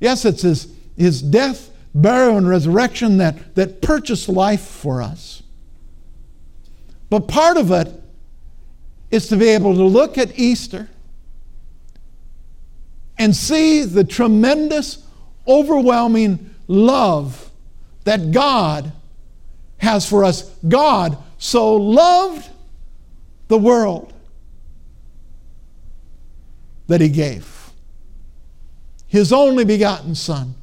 Yes, it's his, his death, burial, and resurrection that, that purchased life for us. But part of it is to be able to look at Easter and see the tremendous, overwhelming love that God has for us. God so loved the world that he gave his only begotten Son,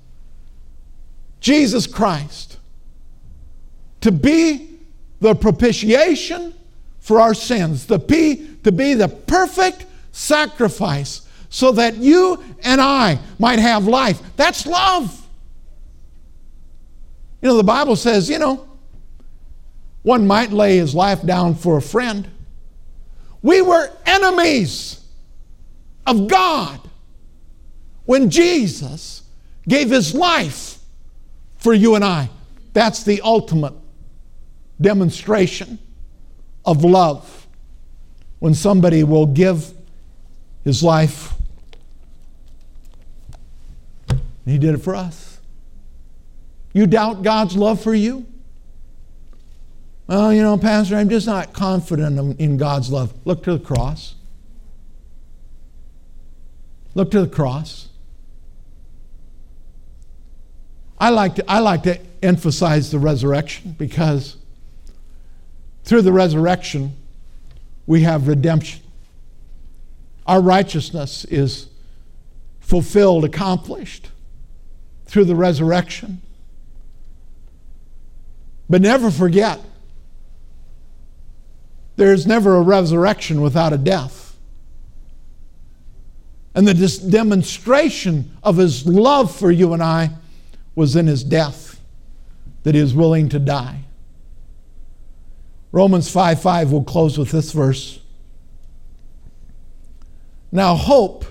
Jesus Christ, to be the propitiation for our sins, to be, to be the perfect sacrifice so that you and I might have life. That's love. You know, the Bible says, you know, one might lay his life down for a friend. We were enemies of God when Jesus gave his life for you and I. That's the ultimate demonstration of love. When somebody will give his life, he did it for us. You doubt God's love for you? Well, you know, Pastor, I'm just not confident in God's love. Look to the cross. Look to the cross. I like to, I like to emphasize the resurrection because through the resurrection, we have redemption. Our righteousness is fulfilled, accomplished through the resurrection. But never forget there's never a resurrection without a death. And the demonstration of his love for you and I was in his death, that he was willing to die. Romans 5 5 will close with this verse. Now, hope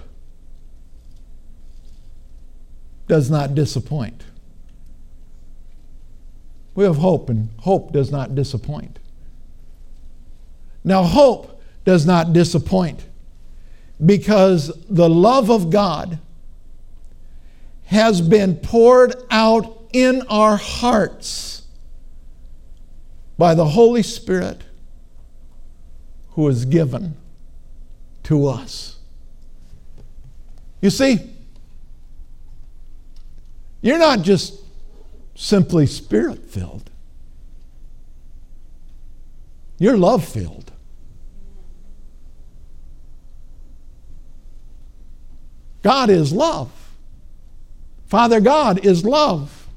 does not disappoint. We have hope, and hope does not disappoint. Now, hope does not disappoint because the love of God has been poured out in our hearts by the Holy Spirit who is given to us. You see, you're not just simply spirit filled, you're love filled. God is love. Father God is love.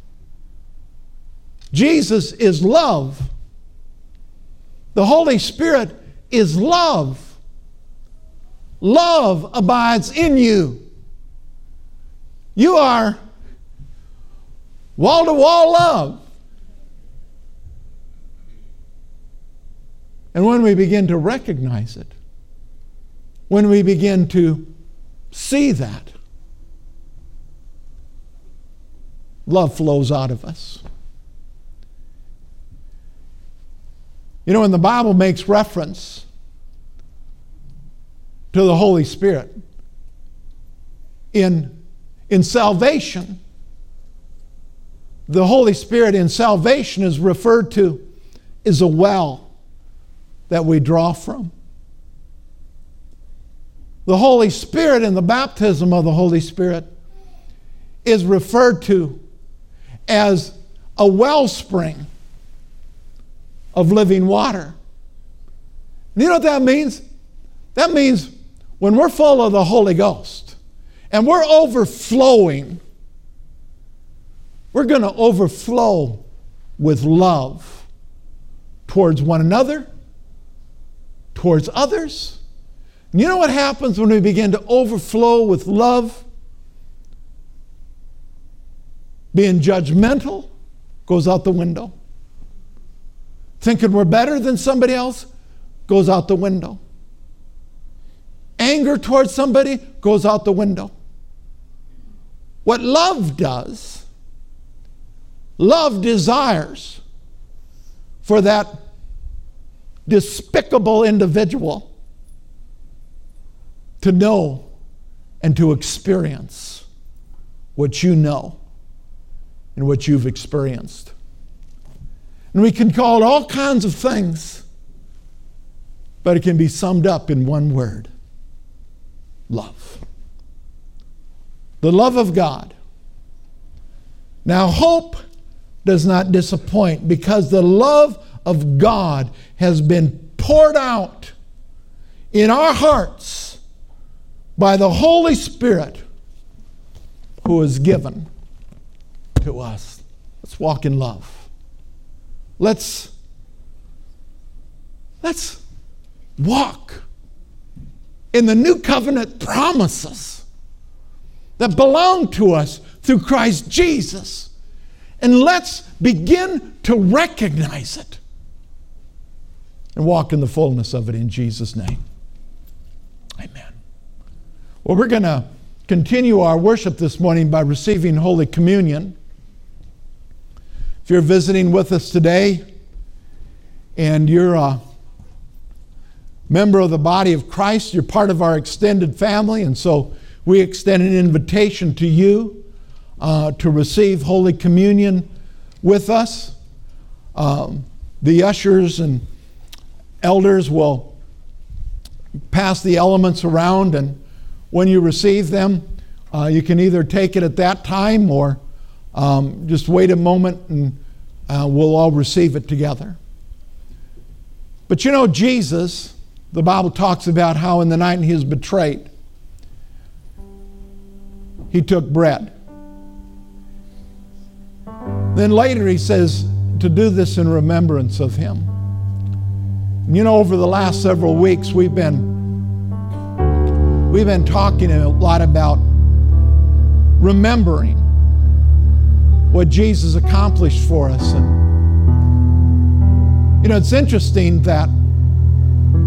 Jesus is love. The Holy Spirit is love. Love abides in you. You are wall to wall love. And when we begin to recognize it, when we begin to see that, love flows out of us. You know, when the Bible makes reference to the Holy Spirit in, in salvation, the Holy Spirit in salvation is referred to as a well that we draw from. The Holy Spirit in the baptism of the Holy Spirit is referred to as a wellspring of living water. You know what that means? That means when we're full of the Holy Ghost and we're overflowing, we're going to overflow with love towards one another, towards others. And you know what happens when we begin to overflow with love? Being judgmental goes out the window. Thinking we're better than somebody else goes out the window. Anger towards somebody goes out the window. What love does, love desires for that despicable individual to know and to experience what you know and what you've experienced. And we can call it all kinds of things, but it can be summed up in one word love. The love of God. Now, hope does not disappoint because the love of God has been poured out in our hearts by the Holy Spirit who is given us. Let's walk in love. Let's, let's walk in the new covenant promises that belong to us through Christ Jesus. And let's begin to recognize it and walk in the fullness of it in Jesus' name. Amen. Well, we're going to continue our worship this morning by receiving Holy Communion. If you're visiting with us today and you're a member of the body of Christ, you're part of our extended family, and so we extend an invitation to you uh, to receive Holy Communion with us. Um, the ushers and elders will pass the elements around, and when you receive them, uh, you can either take it at that time or um, just wait a moment and uh, we'll all receive it together. But you know, Jesus, the Bible talks about how in the night he was betrayed, he took bread. Then later he says to do this in remembrance of him. And you know, over the last several weeks, we've been we've been talking a lot about remembering what Jesus accomplished for us. And, you know, it's interesting that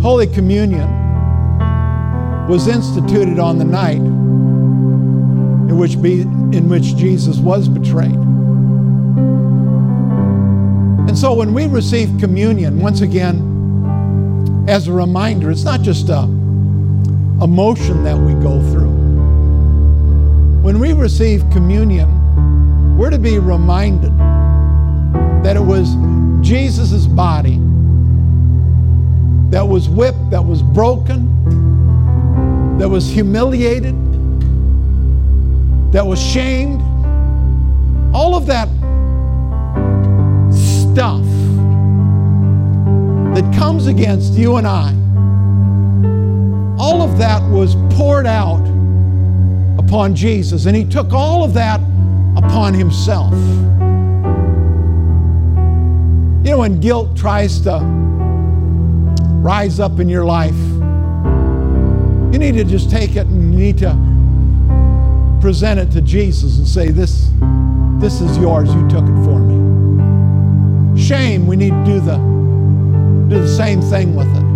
Holy Communion was instituted on the night in which, be, in which Jesus was betrayed. And so when we receive communion, once again, as a reminder, it's not just a emotion that we go through. When we receive communion, we're to be reminded that it was Jesus' body that was whipped, that was broken, that was humiliated, that was shamed. All of that stuff that comes against you and I, all of that was poured out upon Jesus. And He took all of that upon himself. You know, when guilt tries to rise up in your life, you need to just take it and you need to present it to Jesus and say, This, this is yours. You took it for me. Shame, we need to do the, do the same thing with it.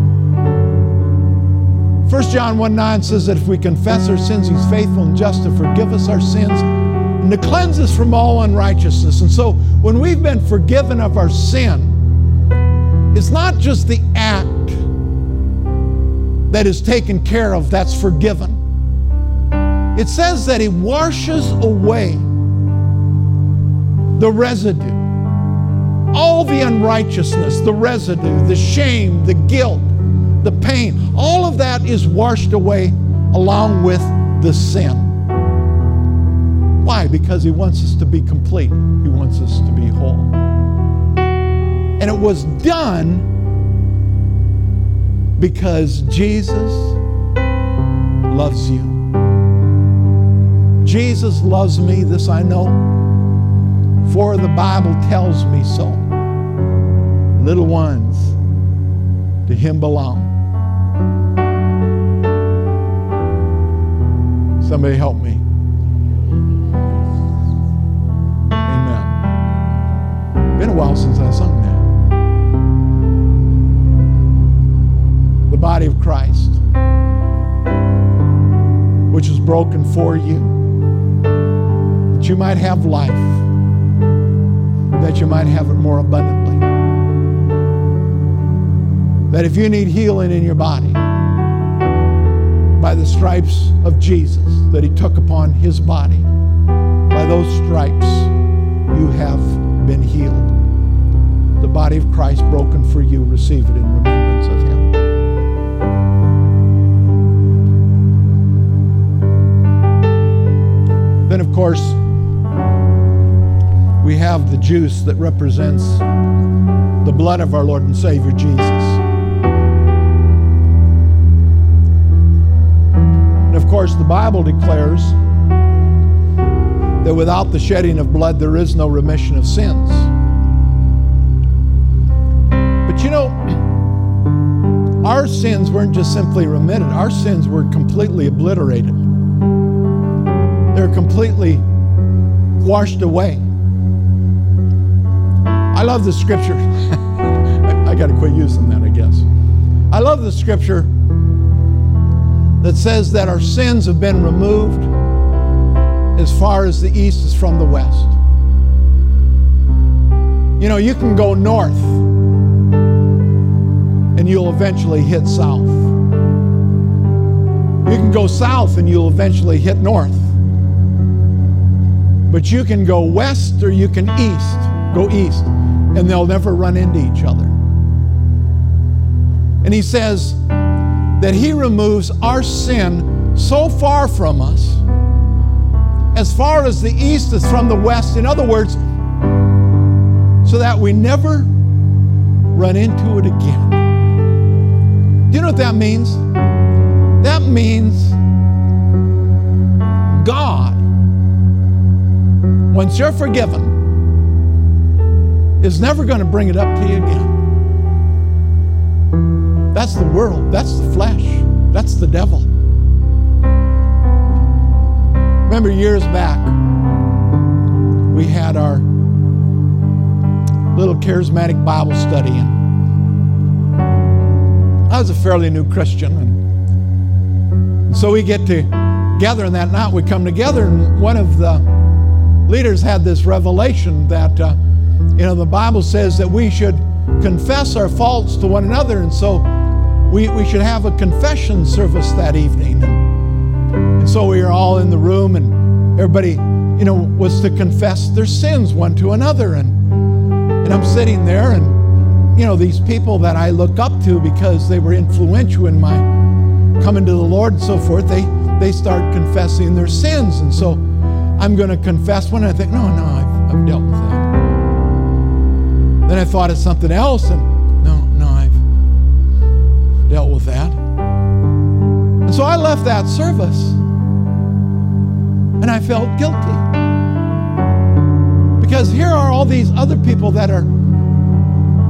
1 John 1 9 says that if we confess our sins, He's faithful and just to forgive us our sins and to cleanse us from all unrighteousness. And so when we've been forgiven of our sin, it's not just the act that is taken care of that's forgiven. It says that He washes away the residue, all the unrighteousness, the residue, the shame, the guilt, the pain. All of that is washed away along with the sin. Why? Because He wants us to be complete, He wants us to be whole. And it was done because Jesus loves you. Jesus loves me, this I know, for the Bible tells me so. Little ones, to Him belong. Somebody help me. Been a while since I sung that. The body of Christ, which is broken for you, that you might have life, that you might have it more abundantly. That if you need healing in your body, by the stripes of Jesus that he took upon his body. By those stripes, you have been healed. The body of Christ broken for you, receive it in remembrance of him. Then, of course, we have the juice that represents the blood of our Lord and Savior Jesus. And of course, the Bible declares that without the shedding of blood, there is no remission of sins. Our sins weren't just simply remitted, our sins were completely obliterated. They're completely washed away. I love the scripture. I, I got to quit using that, I guess. I love the scripture that says that our sins have been removed as far as the east is from the west. You know, you can go north and you'll eventually hit south. You can go south and you'll eventually hit north. But you can go west or you can east, go east, and they'll never run into each other. And he says, that He removes our sin so far from us, as far as the east is from the west. In other words, so that we never run into it again. Do you know what that means? That means God, once you're forgiven, is never going to bring it up to you again. That's the world. That's the flesh. That's the devil. Remember years back, we had our little charismatic Bible study, and I was a fairly new Christian, and so we get together, and that night we come together, and one of the leaders had this revelation that, uh, you know, the Bible says that we should confess our faults to one another, and so we, we should have a confession service that evening. And, and so we were all in the room, and everybody, you know, was to confess their sins one to another. And, and I'm sitting there, and, you know, these people that I look up to because they were influential in my coming to the Lord and so forth, they, they start confessing their sins. And so I'm going to confess one, and I think, no, no, I've, I've dealt with that. Then I thought of something else, and no, no, I've dealt with that. And so I left that service and I felt guilty. Because here are all these other people that are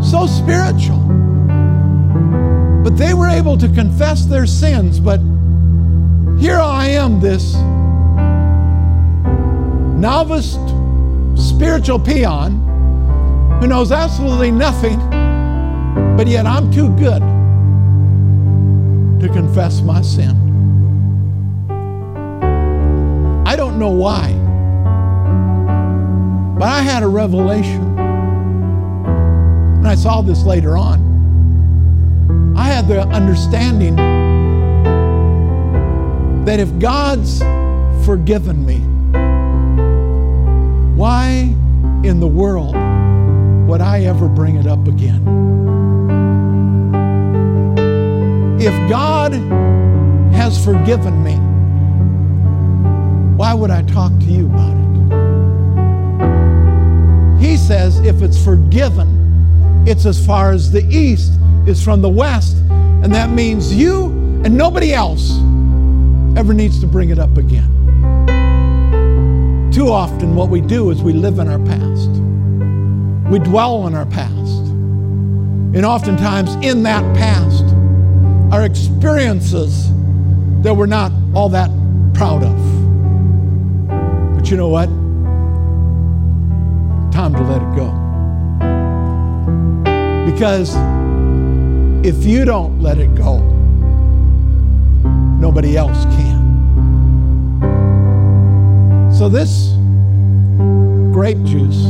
so spiritual. But they were able to confess their sins. But here I am, this novice spiritual peon who knows absolutely nothing, but yet I'm too good to confess my sin. I don't know why, but I had a revelation. And I saw this later on. Had the understanding that if God's forgiven me, why in the world would I ever bring it up again? If God has forgiven me, why would I talk to you about it? He says if it's forgiven, it's as far as the east is from the west. And that means you and nobody else ever needs to bring it up again. Too often, what we do is we live in our past, we dwell on our past. And oftentimes, in that past, are experiences that we're not all that proud of. But you know what? Time to let it go. Because if you don't let it go, nobody else can. So, this grape juice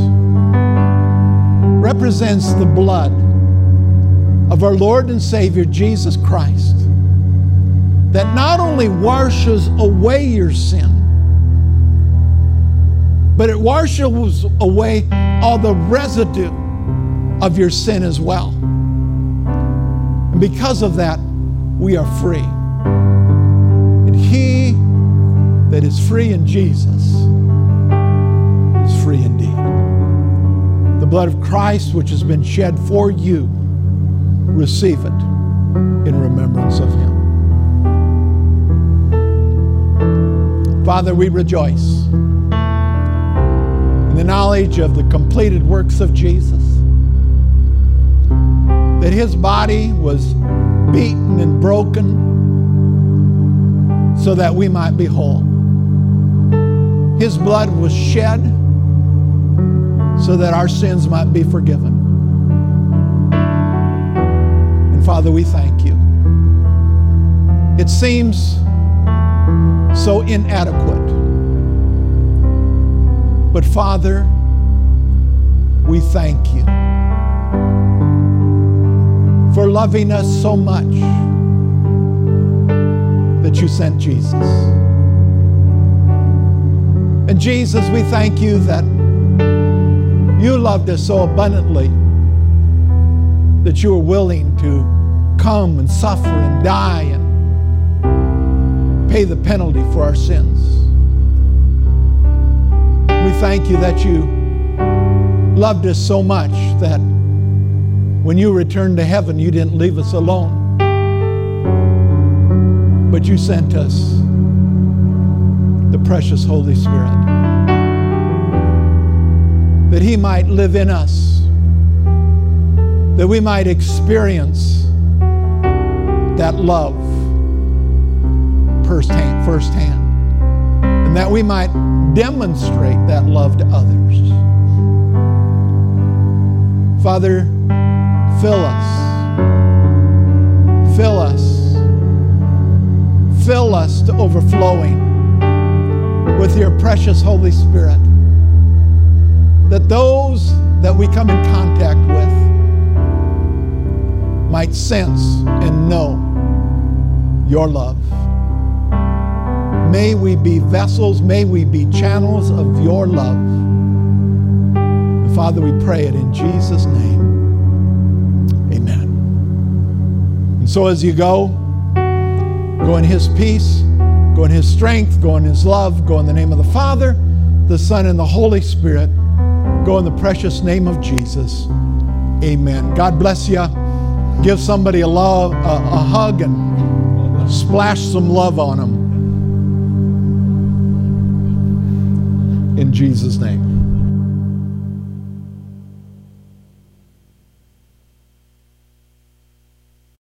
represents the blood of our Lord and Savior Jesus Christ that not only washes away your sin, but it washes away all the residue of your sin as well. Because of that, we are free. And he that is free in Jesus is free indeed. The blood of Christ, which has been shed for you, receive it in remembrance of him. Father, we rejoice in the knowledge of the completed works of Jesus that his body was beaten and broken so that we might be whole. His blood was shed so that our sins might be forgiven. And Father, we thank you. It seems so inadequate. But Father, we thank you for loving us so much that you sent Jesus. And Jesus, we thank you that you loved us so abundantly that you were willing to come and suffer and die and pay the penalty for our sins. We thank you that you loved us so much that when you returned to heaven, you didn't leave us alone, but you sent us the precious Holy Spirit that He might live in us, that we might experience that love firsthand, firsthand, and that we might demonstrate that love to others. Father, Fill us. Fill us. Fill us to overflowing with your precious Holy Spirit. That those that we come in contact with might sense and know your love. May we be vessels, may we be channels of your love. Father, we pray it in Jesus' name. So as you go, go in His peace, go in His strength, go in His love, go in the name of the Father, the Son, and the Holy Spirit. Go in the precious name of Jesus. Amen. God bless you. Give somebody a, love, a, a hug and splash some love on them. In Jesus' name.